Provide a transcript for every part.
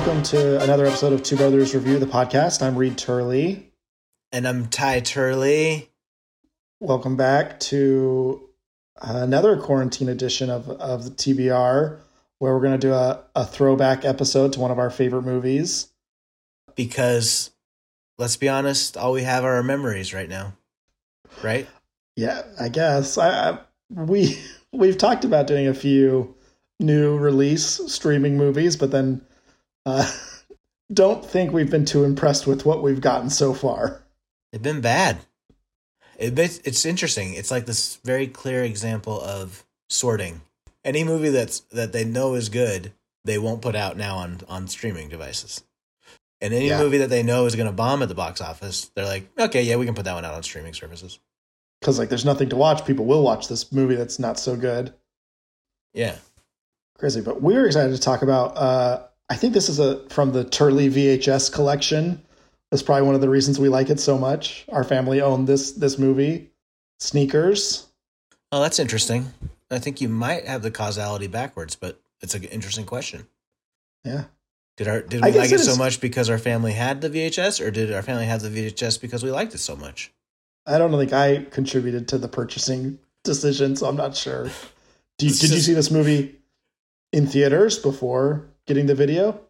welcome to another episode of Two Brothers Review, the podcast. I'm Reed Turley. And I'm Ty Turley. Welcome back to another quarantine edition of, of the TBR, where we're going to do a, a throwback episode to one of our favorite movies. Because let's be honest, all we have are our memories right now. Right? Yeah, I guess. I, I we we've talked about doing a few new release streaming movies, but then uh, don't think we've been too impressed with what we've gotten so far. It's been bad. It, it's interesting. It's like this very clear example of sorting. Any movie that's that they know is good, they won't put out now on on streaming devices. And any yeah. movie that they know is going to bomb at the box office, they're like, okay, yeah, we can put that one out on streaming services. Because like, there's nothing to watch. People will watch this movie that's not so good. Yeah, crazy. But we're excited to talk about. Uh, I think this is a from the Turley VHS collection. That's probably one of the reasons we like it so much. Our family owned this this movie, Sneakers. Oh, that's interesting. I think you might have the causality backwards, but it's an interesting question. Yeah. Did our did we like it, it so much because our family had the VHS, or did our family have the VHS because we liked it so much? I don't think I contributed to the purchasing decision, so I'm not sure. You, did just, you see this movie in theaters before getting the video?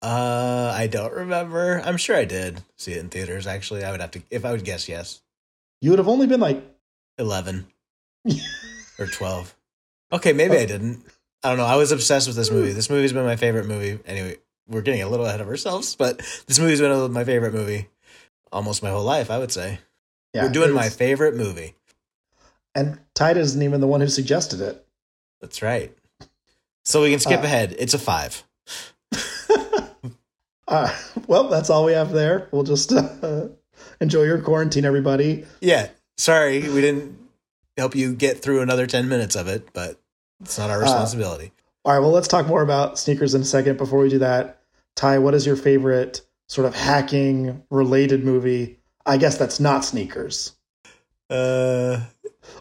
Uh, I don't remember. I'm sure I did see it in theaters. Actually, I would have to, if I would guess, yes. You would have only been like eleven or twelve. Okay, maybe. I didn't. I don't know. I was obsessed with this movie. This movie's been my favorite movie. Anyway, we're getting a little ahead of ourselves, but this movie's been my favorite movie almost my whole life. I would say. Yeah, we're doing my favorite movie. And Tide isn't even the one who suggested it. That's right. So we can skip uh, ahead. It's a five. Uh, well, that's all we have there. We'll just uh, enjoy your quarantine, everybody. Yeah. Sorry, we didn't help you get through another 10 minutes of it, but it's not our uh, responsibility. all right. Well, let's talk more about sneakers in a second. Before we do that, Ty, what is your favorite sort of hacking related movie? I guess that's not sneakers. Uh,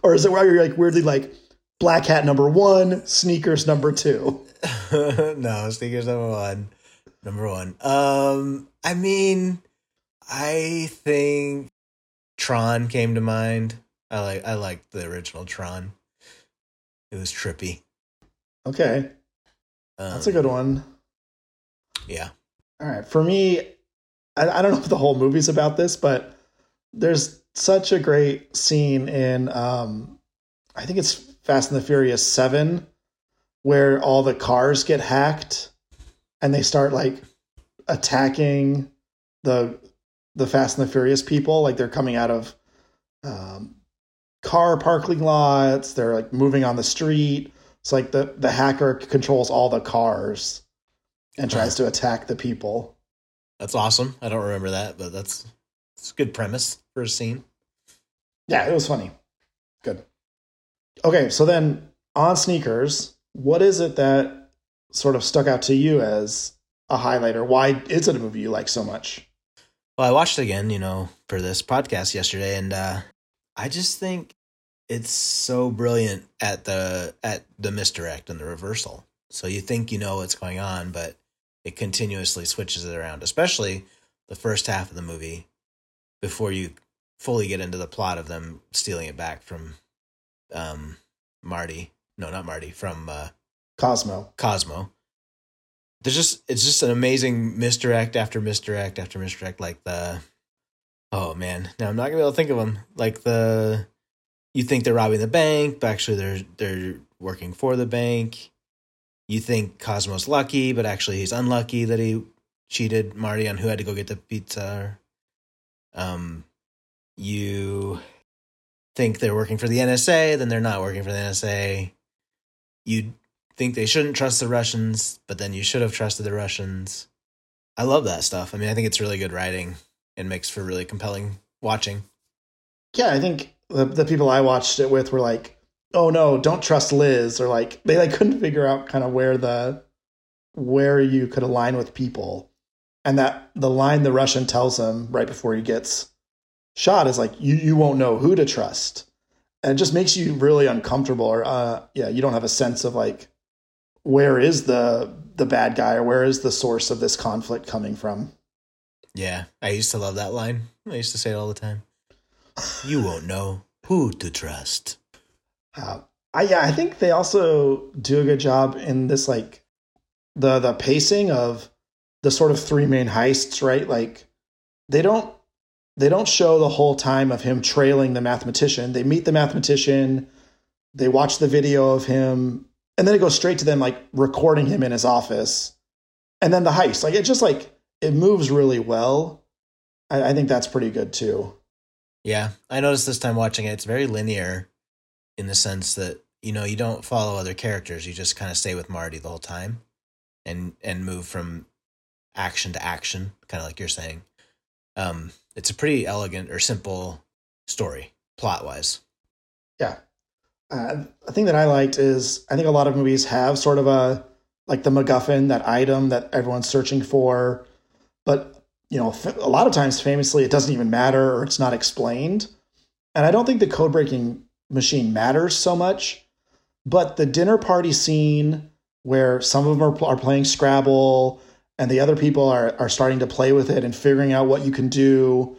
or is it where you're like weirdly like black hat number one, sneakers number two. no, sneakers number one. Number one. Um, I mean, I think Tron came to mind. I like I liked the original Tron. It was trippy. Okay. Um, That's a good one. Yeah. All right. For me, I, I don't know if the whole movie's about this, but there's such a great scene in um I think it's Fast and the Furious 7 where all the cars get hacked and they start like attacking the the Fast and the Furious people. Like they're coming out of um, car parking lots. They're like moving on the street. It's like the the hacker controls all the cars and tries to attack the people. That's awesome. I don't remember that but that's it's a good premise for a scene. Yeah it was funny. Good. Okay, so then on sneakers, what is it that sort of stuck out to you as a highlighter? Why is it a movie you like so much? Well, I watched it again, you know, for this podcast yesterday, and uh, I just think it's so brilliant at the at the misdirect and the reversal. So you think you know what's going on, but it continuously switches it around, especially the first half of the movie before you fully get into the plot of them stealing it back from um, Marty. No, not Marty. From uh, Cosmo. Cosmo. There's just it's just an amazing misdirect after misdirect after misdirect. Like the oh man, now I'm not gonna be able to think of them. Like the you think they're robbing the bank, but actually they're they're working for the bank. You think Cosmo's lucky, but actually he's unlucky that he cheated Marty on who had to go get the pizza. Um, you think they're working for the NSA, then they're not working for the NSA. You think they shouldn't trust the Russians, but then you should have trusted the Russians. I love that stuff. I mean, I think it's really good writing and makes for really compelling watching. Yeah, I think the the people I watched it with were like, "Oh no, don't trust Liz," or like they like couldn't figure out kind of where the where you could align with people, and that the line the Russian tells him right before he gets shot is like you you won't know who to trust and it just makes you really uncomfortable or uh yeah you don't have a sense of like where is the the bad guy or where is the source of this conflict coming from? Yeah, I used to love that line. I used to say it all the time. You won't know who to trust. Uh, I yeah, I think they also do a good job in this like the the pacing of the sort of three main heists, right? Like they don't they don't show the whole time of him trailing the mathematician. They meet the mathematician, they watch the video of him, and then it goes straight to them like recording him in his office. And then the heist. Like it just like it moves really well. I, I think that's pretty good too. Yeah, I noticed this time watching it, it's very linear in the sense that, you know, you don't follow other characters. You just kind of stay with Marty the whole time and and move from action to action, kind of like you're saying. Um, it's a pretty elegant or simple story, plot wise. Yeah. Uh, a thing that I liked is I think a lot of movies have sort of a like the MacGuffin, that item that everyone's searching for, but you know, a lot of times famously it doesn't even matter or it's not explained. And I don't think the code breaking machine matters so much, but the dinner party scene where some of them are, are playing Scrabble and the other people are are starting to play with it and figuring out what you can do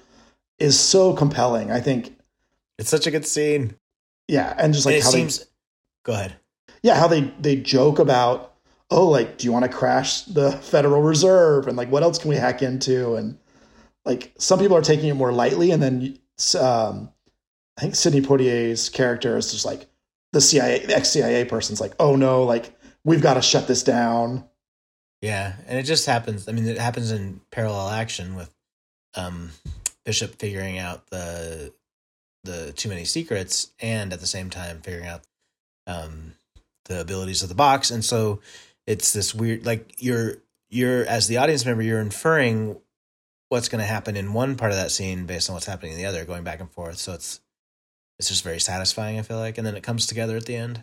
is so compelling. I think it's such a good scene. Yeah, and just like and how seems. they, go ahead. Yeah, how they they joke about oh like do you want to crash the Federal Reserve and like what else can we hack into and like some people are taking it more lightly and then um, I think Sidney Poitier's character is just like the CIA the ex CIA person's like oh no like we've got to shut this down yeah, and it just happens. I mean, it happens in parallel action with um, Bishop figuring out the the too many secrets, and at the same time figuring out um, the abilities of the box. And so it's this weird, like you're you're as the audience member, you're inferring what's going to happen in one part of that scene based on what's happening in the other, going back and forth. So it's it's just very satisfying. I feel like, and then it comes together at the end.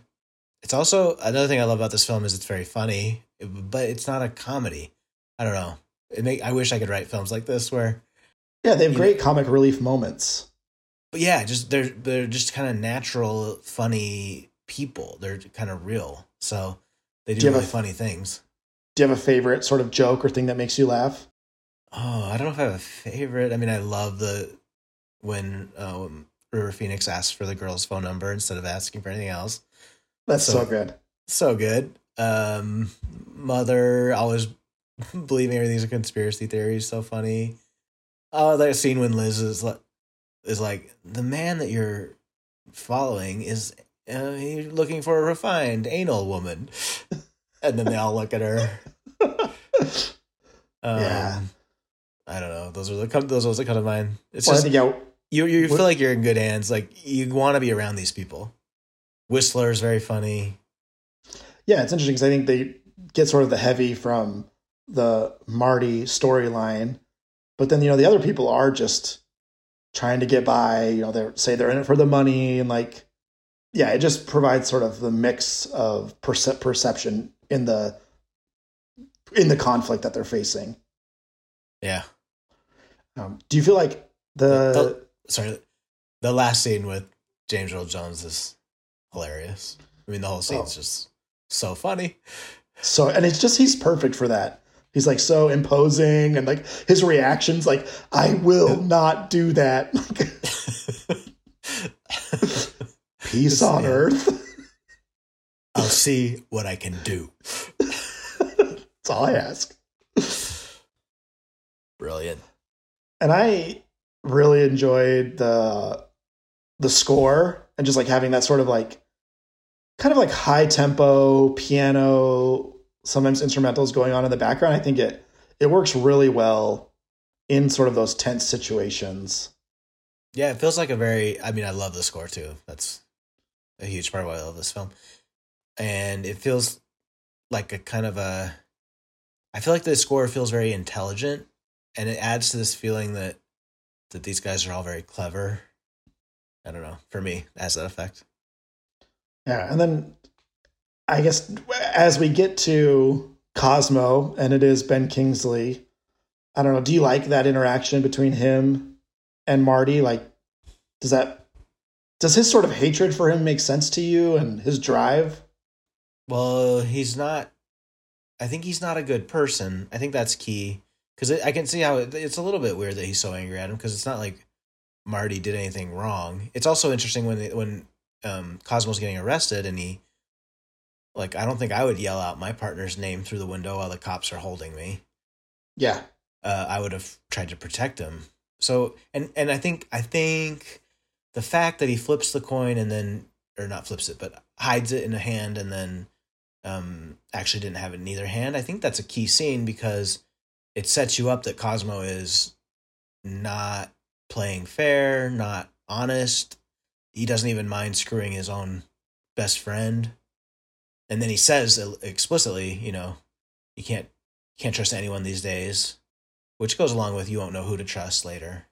It's also another thing I love about this film is it's very funny, but it's not a comedy. I don't know. Make I wish I could write films like this where yeah, they have great know, comic relief moments. But yeah, just they're they're just kind of natural, funny people. They're kind of real, so they do, do really a, funny things. Do you have a favorite sort of joke or thing that makes you laugh? Oh, I don't know if I have a favorite. I mean, I love the when um, River Phoenix asks for the girl's phone number instead of asking for anything else. That's so, so good. So good. Um, mother always believing everything's a conspiracy theory. is So funny. Oh, that scene when Liz is like, is like the man that you're following is uh, looking for a refined anal woman, and then they all look at her. Um, yeah. I don't know. Those are the those are the come to mind. It's well, just yeah, you you feel like you're in good hands. Like you want to be around these people. Whistler is very funny. Yeah, it's interesting because I think they get sort of the heavy from the Marty storyline, but then you know the other people are just trying to get by. You know, they say they're in it for the money, and like, yeah, it just provides sort of the mix of perce- perception in the in the conflict that they're facing. Yeah. Um, do you feel like the, the sorry the last scene with James Earl Jones is hilarious. I mean, the whole scene's oh. just so funny. So, and it's just he's perfect for that. He's like so imposing, and like his reactions, like I will not do that. Peace on earth. I'll see what I can do. That's all I ask. Brilliant. And I really enjoyed the the score and just like having that sort of like kind of like high tempo piano sometimes instrumentals going on in the background i think it it works really well in sort of those tense situations yeah it feels like a very i mean i love the score too that's a huge part of why i love this film and it feels like a kind of a i feel like the score feels very intelligent and it adds to this feeling that that these guys are all very clever I don't know. For me, has that effect. Yeah, and then I guess as we get to Cosmo, and it is Ben Kingsley. I don't know. Do you like that interaction between him and Marty? Like, does that does his sort of hatred for him make sense to you and his drive? Well, he's not I think he's not a good person. I think that's key because I can see how it, it's a little bit weird that he's so angry at him because it's not like Marty did anything wrong. It's also interesting when they, when um, Cosmo's getting arrested and he like I don't think I would yell out my partner's name through the window while the cops are holding me. Yeah. Uh, I would have tried to protect him. So and and I think I think the fact that he flips the coin and then or not flips it but hides it in a hand and then um actually didn't have it in either hand. I think that's a key scene because it sets you up that Cosmo is not playing fair, not honest. He doesn't even mind screwing his own best friend. And then he says explicitly, you know, you can't can't trust anyone these days, which goes along with you won't know who to trust later.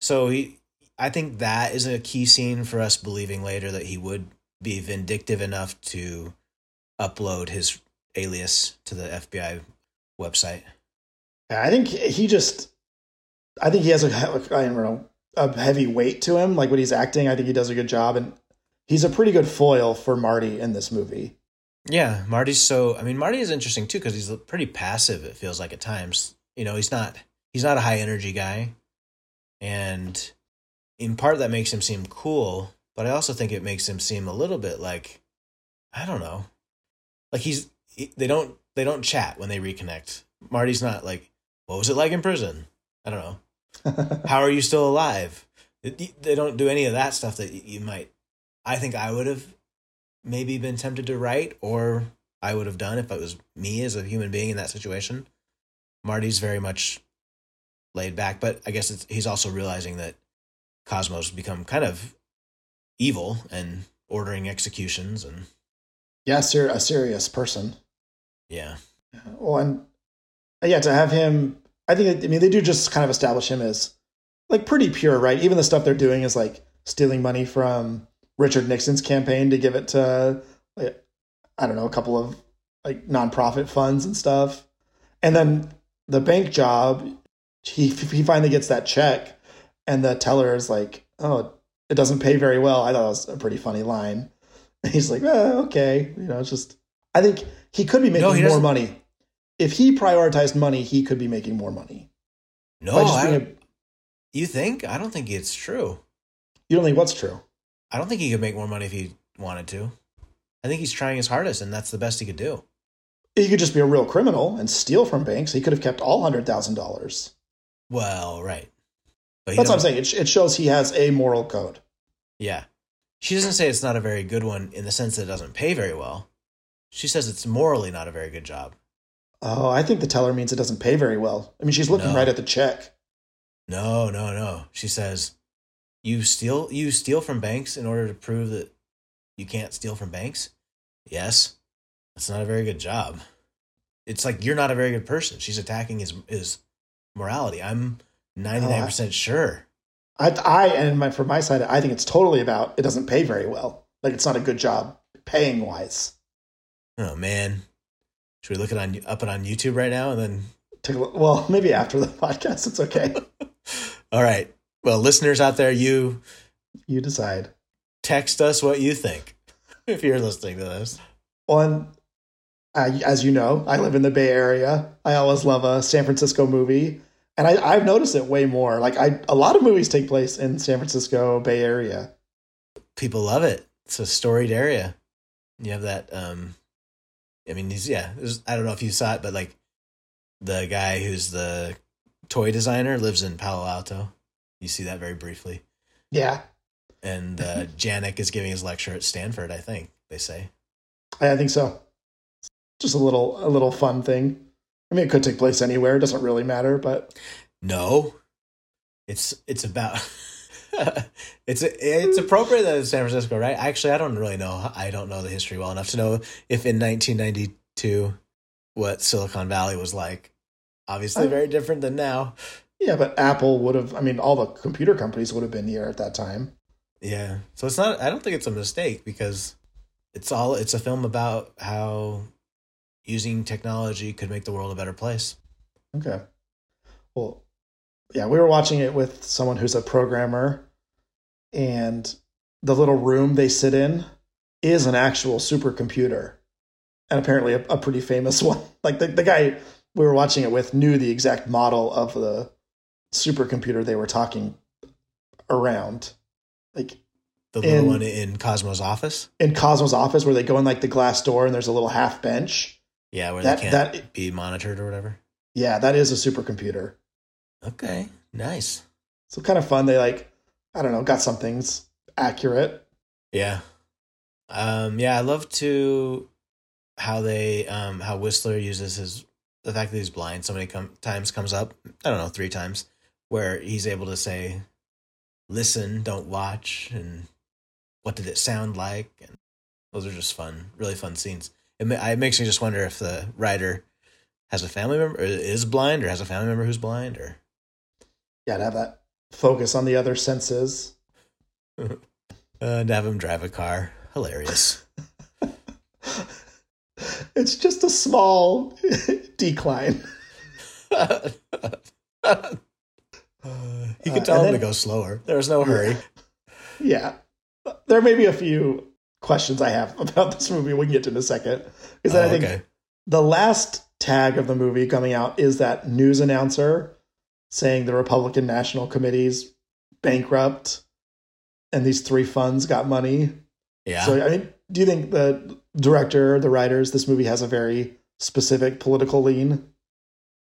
So he I think that is a key scene for us believing later that he would be vindictive enough to upload his alias to the FBI website. I think he just, I think he has a, I don't know, a heavy weight to him. Like when he's acting, I think he does a good job, and he's a pretty good foil for Marty in this movie. Yeah, Marty's so. I mean, Marty is interesting too because he's pretty passive. It feels like at times. You know, he's not. He's not a high energy guy, and in part that makes him seem cool. But I also think it makes him seem a little bit like, I don't know, like he's. They don't. They don't chat when they reconnect. Marty's not like, what was it like in prison? I don't know. How are you still alive? They don't do any of that stuff that you might. I think I would have maybe been tempted to write, or I would have done if it was me as a human being in that situation. Marty's very much laid back, but I guess he's also realizing that Cosmos become kind of evil and ordering executions and yeah, ser- a serious person. Yeah. Well, and yeah, to have him, I think, I mean, they do just kind of establish him as like pretty pure, right? Even the stuff they're doing is like stealing money from Richard Nixon's campaign to give it to, like, I don't know, a couple of like nonprofit funds and stuff. And then the bank job, he he finally gets that check, and the teller is like, "Oh, it doesn't pay very well." I thought it was a pretty funny line. And he's like, oh, "Okay, you know, it's just." I think he could be making no, more money if he prioritized money, he could be making more money. No, I, a, you think? I don't think it's true. You don't think what's true? I don't think he could make more money if he wanted to. I think he's trying his hardest, and that's the best he could do. He could just be a real criminal and steal from banks. He could have kept all hundred thousand dollars. Well, right. But that's what I'm saying. It, it shows he has a moral code. Yeah. She doesn't say it's not a very good one in the sense that it doesn't pay very well. She says it's morally not a very good job. Oh, I think the teller means it doesn't pay very well. I mean, she's looking no. right at the check. No, no, no. She says, "You steal you steal from banks in order to prove that you can't steal from banks?" Yes. That's not a very good job. It's like you're not a very good person. She's attacking his his morality. I'm 99% oh, uh, sure. I I and my from my side, I think it's totally about it doesn't pay very well. Like it's not a good job paying wise. Oh man, should we look it on up it on YouTube right now and then take a look? Well, maybe after the podcast. It's okay. All right. Well, listeners out there, you you decide. Text us what you think if you're listening to this. On uh, as you know, I live in the Bay Area. I always love a San Francisco movie, and I, I've noticed it way more. Like I, a lot of movies take place in San Francisco Bay Area. People love it. It's a storied area. You have that um, I mean, he's yeah. I don't know if you saw it, but like the guy who's the toy designer lives in Palo Alto. You see that very briefly. Yeah. And uh, Janek is giving his lecture at Stanford. I think they say. I think so. Just a little, a little fun thing. I mean, it could take place anywhere. It doesn't really matter, but no, it's it's about it's it's appropriate that it's San Francisco, right? Actually, I don't really know. I don't know the history well enough to know if in 1992 what Silicon Valley was like. Obviously, very different than now. Yeah, but Apple would have. I mean, all the computer companies would have been here at that time. Yeah, so it's not. I don't think it's a mistake because it's all. It's a film about how using technology could make the world a better place. Okay. Well, yeah, we were watching it with someone who's a programmer, and the little room they sit in is an actual supercomputer. and apparently a, a pretty famous one. Like the, the guy we were watching it with knew the exact model of the supercomputer they were talking around. Like The little In- one in Cosmo's office. in Cosmo's office where they go in like the glass door and there's a little half bench. Yeah, where That- they can't that- be monitored or whatever. Yeah, that is a supercomputer. Okay, nice. So kind of fun. They like, I don't know, got some things accurate. Yeah. Um, yeah, I love to how they um how Whistler uses his the fact that he's blind so many com- times comes up. I don't know, three times where he's able to say, "Listen, don't watch," and what did it sound like? And those are just fun, really fun scenes. It, ma- it makes me just wonder if the writer has a family member, is blind, or has a family member who's blind, or Yeah, to have that focus on the other senses. uh, to have him drive a car. Hilarious. It's just a small decline. Uh, he could Uh, tell him to go slower. There's no hurry. Yeah. There may be a few questions I have about this movie we can get to in a second. Because Oh, I think okay. the last tag of the movie coming out is that news announcer saying the Republican National Committee's bankrupt and these three funds got money. Yeah. So, I mean, do you think the director, the writers, this movie has a very specific political lean?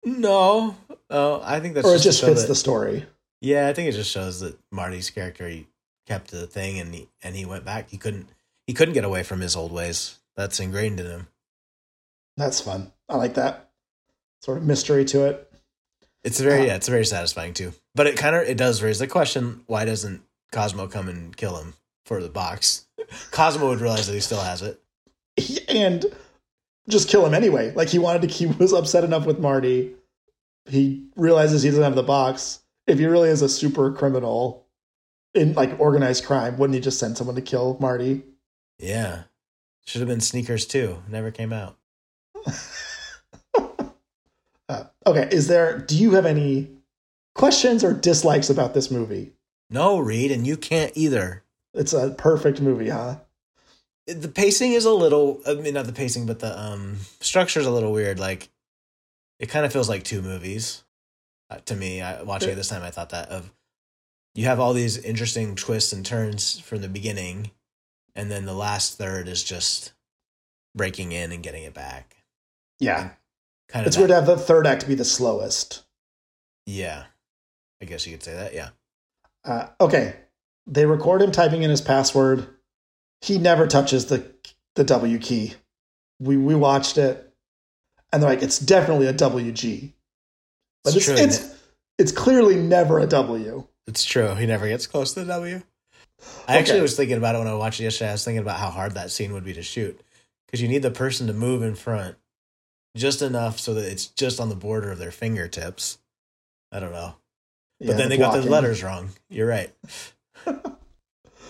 no. Oh, I think that's or it just fits that- the story? Yeah, I think it just shows that Marty's character he kept the thing and he and he went back. He couldn't he couldn't get away from his old ways. That's ingrained in him. That's fun. I like that sort of mystery to it. It's very Uh, yeah, it's very satisfying too. But it kind of it does raise the question: Why doesn't Cosmo come and kill him for the box? Cosmo would realize that he still has it. and just kill him anyway. Like he wanted to, he was upset enough with Marty. He realizes he doesn't have the box. If he really is a super criminal in like organized crime, wouldn't he just send someone to kill Marty? Yeah, should have been sneakers too. Never came out. Uh, okay, is there? Do you have any questions or dislikes about this movie? No, Reed, and you can't either. It's a perfect movie, huh? the pacing is a little i mean not the pacing but the um structure is a little weird like it kind of feels like two movies uh, to me. I, watching it this time i thought that of you have all these interesting twists and turns from the beginning and then the last third is just breaking in and getting it back. Yeah, kind of it's that- weird to have the third act be the slowest. yeah. I guess you could say that yeah. Uh, okay, they record him typing in his password. He never touches the the W key. We we watched it, and they're like, it's definitely a WG, but it's true. it's, it's clearly never a W. It's true. He never gets close to the W. I actually was thinking about it when I watched it yesterday. I was thinking about how hard that scene would be to shoot because you need the person to move in front just enough so that it's just on the border of their fingertips. I don't know, but Yeah, then the they got the letters wrong. You're right.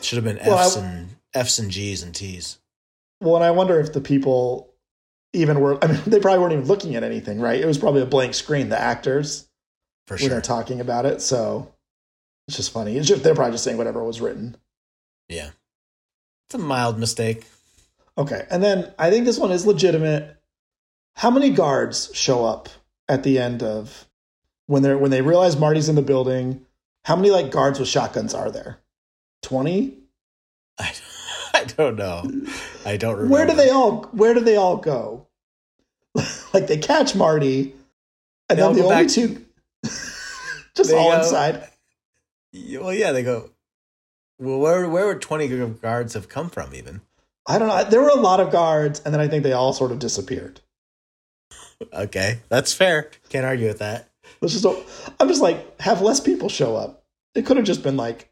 Should have been Well, I- F's and F's and G's and T's. Well, and I wonder if the people even were. I mean, they probably weren't even looking at anything, right? It was probably a blank screen. The actors For when sure. they're talking about it, so it's just funny. It's just, they're probably just saying whatever was written. yeah, it's a mild mistake. Okay, and then I think this one is legitimate. How many guards show up at the end of when they're when they realize Marty's in the building? How many like guards with shotguns are there? Twenty. I, I don't know. I don't remember. Where do they all Where do they all go? like they catch Marty, and They then the only back- two, just all go- inside. Well, yeah, they go. Well, where where would twenty guards have come from? Even I don't know. There were a lot of guards, and then I think they all sort of disappeared. okay, that's fair. Can't argue with that. Let's just. I'm just like have less people show up. It could have just been like,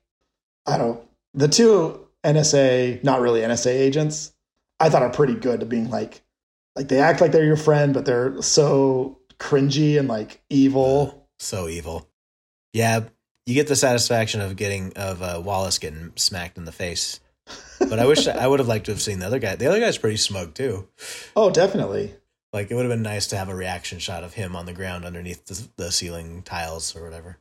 I don't. The two NSA, not really NSA agents, I thought are pretty good at being like, like they act like they're your friend, but they're so cringy and like evil. So evil. Yeah, you get the satisfaction of getting of uh, Wallace getting smacked in the face. But I wish I would have liked to have seen the other guy. The other guy's pretty smug too. Oh, definitely. Like it would have been nice to have a reaction shot of him on the ground underneath the, the ceiling tiles or whatever.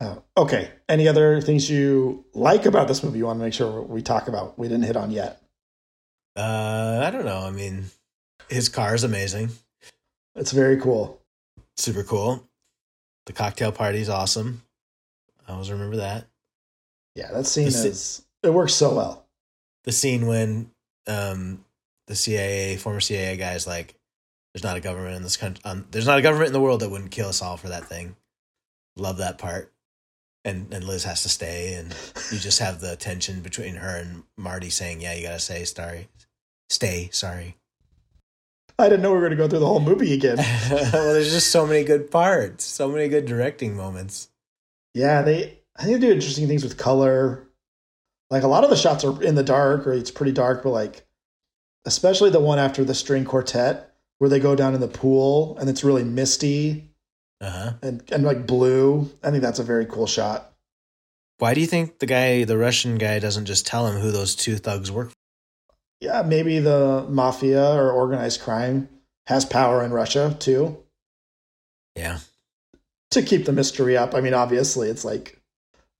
Oh, okay. Any other things you like about this movie? You want to make sure we talk about? We didn't hit on yet. Uh, I don't know. I mean, his car is amazing. It's very cool. Super cool. The cocktail party is awesome. I always remember that. Yeah, that scene The is it works so well. The scene when um, the CIA, former CIA guy is like, there's not a government in this country. Um, there's not a government in the world that wouldn't kill us all for that thing. Love that part. And and Liz has to stay, and you just have the tension between her and Marty saying, "Yeah, you gotta say sorry, stay sorry." I didn't know we were going to go through the whole movie again. well, there's just so many good parts, so many good directing moments. Yeah, they I think they do interesting things with color. Like a lot of the shots are in the dark or it's pretty dark, but like especially the one after the string quartet where they go down in the pool and it's really misty Uh huh. and, and like blue. I think that's a very cool shot. Why do you think the guy, the Russian guy, doesn't just tell him who those two thugs work for? Yeah, maybe the mafia or organized crime has power in Russia too Yeah. to keep the mystery up. I mean, obviously, it's like,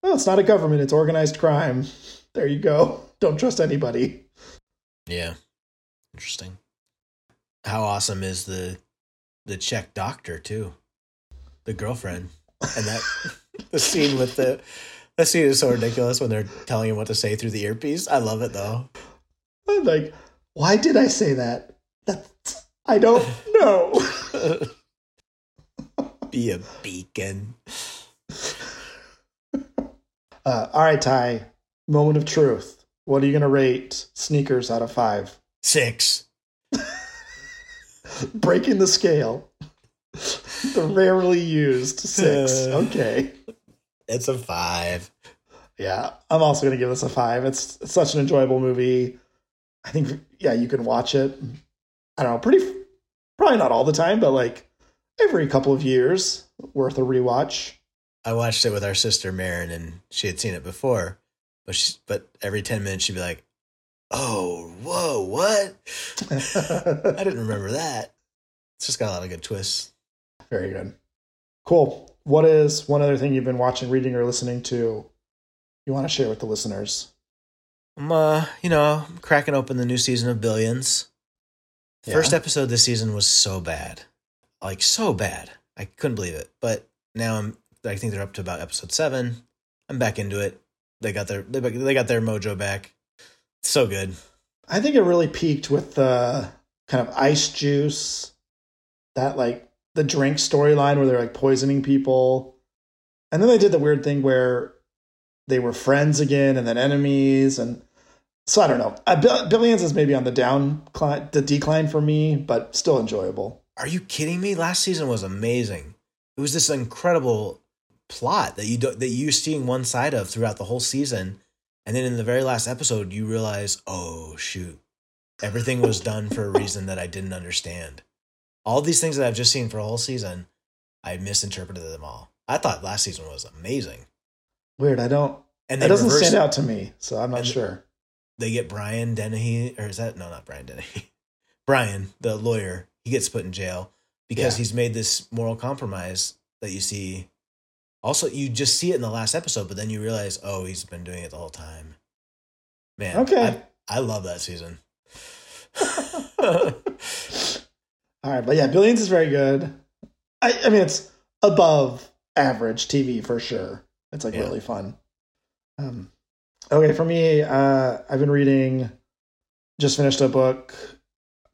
oh, it's not a government, it's organized crime. There you go. Don't trust anybody. Yeah. Interesting. How awesome is the the Czech doctor too? The girlfriend. And that the scene with the that scene is so ridiculous when they're telling him what to say through the earpiece. I love it though. I'm like, why did I say that? That's, I don't know. Be a beacon. Uh, all right, Ty. Moment of truth. What are you going to rate sneakers out of five? Six. Breaking the scale. The rarely used six. Okay. It's a five. Yeah, I'm also going to give this a five. It's, it's such an enjoyable movie. I think, yeah, you can watch it. I don't know, pretty, probably not all the time, but like every couple of years worth a rewatch. I watched it with our sister Marin, and she had seen it before, but she, but every ten minutes she'd be like, "Oh, whoa, what? I didn't remember that." It's just got a lot of good twists. Very good. Cool. What is one other thing you've been watching, reading, or listening to you want to share with the listeners? I'm, uh, you know, cracking open the new season of Billions. Yeah. First episode this season was so bad, like so bad. I couldn't believe it. But now I'm, I think they're up to about episode seven. I'm back into it. They got their, they, they got their mojo back. So good. I think it really peaked with the kind of ice juice, that like the drink storyline where they're like poisoning people. And then they did the weird thing where they were friends again and then enemies. And so I don't know. Uh, Billions is maybe on the down, the decline for me, but still enjoyable. Are you kidding me? Last season was amazing. It was this incredible plot that you do, that you're seeing one side of throughout the whole season, and then in the very last episode, you realize, oh shoot, everything was done for a reason that I didn't understand. All these things that I've just seen for a whole season, I misinterpreted them all. I thought last season was amazing, Weird. I don't, and that doesn't stand out to me. So I'm not sure. They get Brian Dennehy, or is that no, not Brian Dennehy, Brian, the lawyer. He gets put in jail because Yeah. he's made this moral compromise that you see. Also, you just see it in the last episode, but then you realize, oh, he's been doing it the whole time. Man, Okay. I, I love that season. All right, but yeah, Billions is very good. I, I mean, it's above average TV for sure. It's like Yeah. really fun. Um, okay, for me, uh, I've been reading. Just finished a book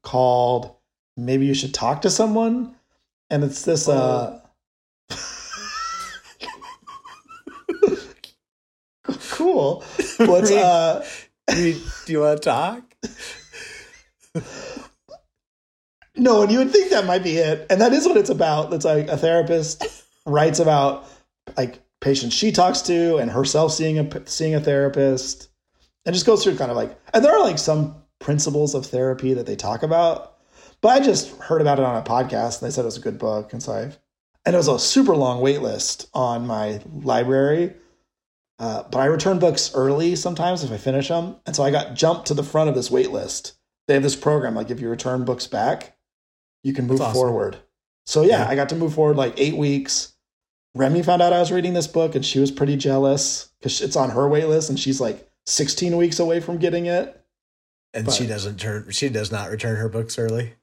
called "Maybe You Should Talk to Someone," and it's this. Uh, cool. What's uh? do, you, do you want to talk? No, and you would think that might be it. And that is what it's about. It's like a therapist writes about like patients she talks to and herself seeing a seeing a therapist. And just goes through kind of like and there are like some principles of therapy that they talk about. But I just heard about it on a podcast and they said it was a good book. And so I've and it was a super long wait list on my library. Uh, but I return books early sometimes if I finish them. And so I got jumped to the front of this wait list. They have this program, like if you return books back, you can move awesome. forward. So yeah, Yeah. I got to move forward like eight weeks. Remy found out I was reading this book and she was pretty jealous because it's on her wait list and she's like 16 weeks away from getting it. And But- she doesn't turn. She does not return her books early.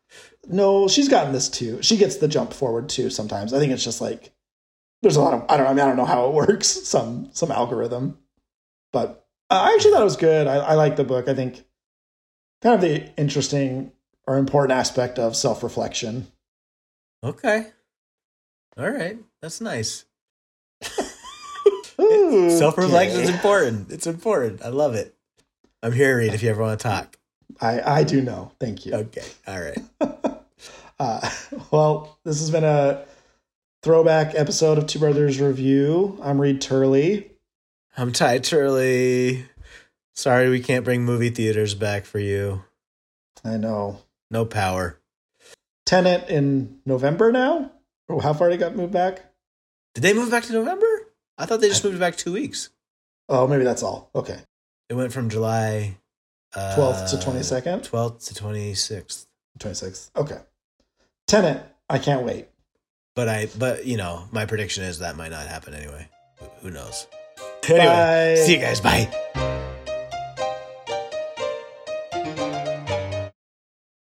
No, she's gotten this too. She gets the jump forward too sometimes. I think it's just like there's a lot of I don't I mean I don't know how it works some some algorithm, but I actually thought it was good. I, I like the book. I think kind of the interesting or important aspect of self reflection. Okay. All right. That's nice. Self reflection is important. It's important. I love it. I'm here, Reed, if you ever want to talk. I, I do know. Thank you. Okay. All right. uh, well, this has been a throwback episode of Two Brothers Review. I'm Reed Turley. I'm Ty Turley. Sorry we can't bring movie theaters back for you. I know. No power. Tenet in November now? Or how far they got moved back? Did they move back to November? I thought they just moved back two weeks. Oh, maybe that's all. Okay. It went from July uh, 12th to 22nd? 12th to 26th. 26th. Okay. Tenet. I can't wait. But I, but you know, my prediction is that might not happen anyway. Who knows? Anyway, Bye. see you guys. Bye.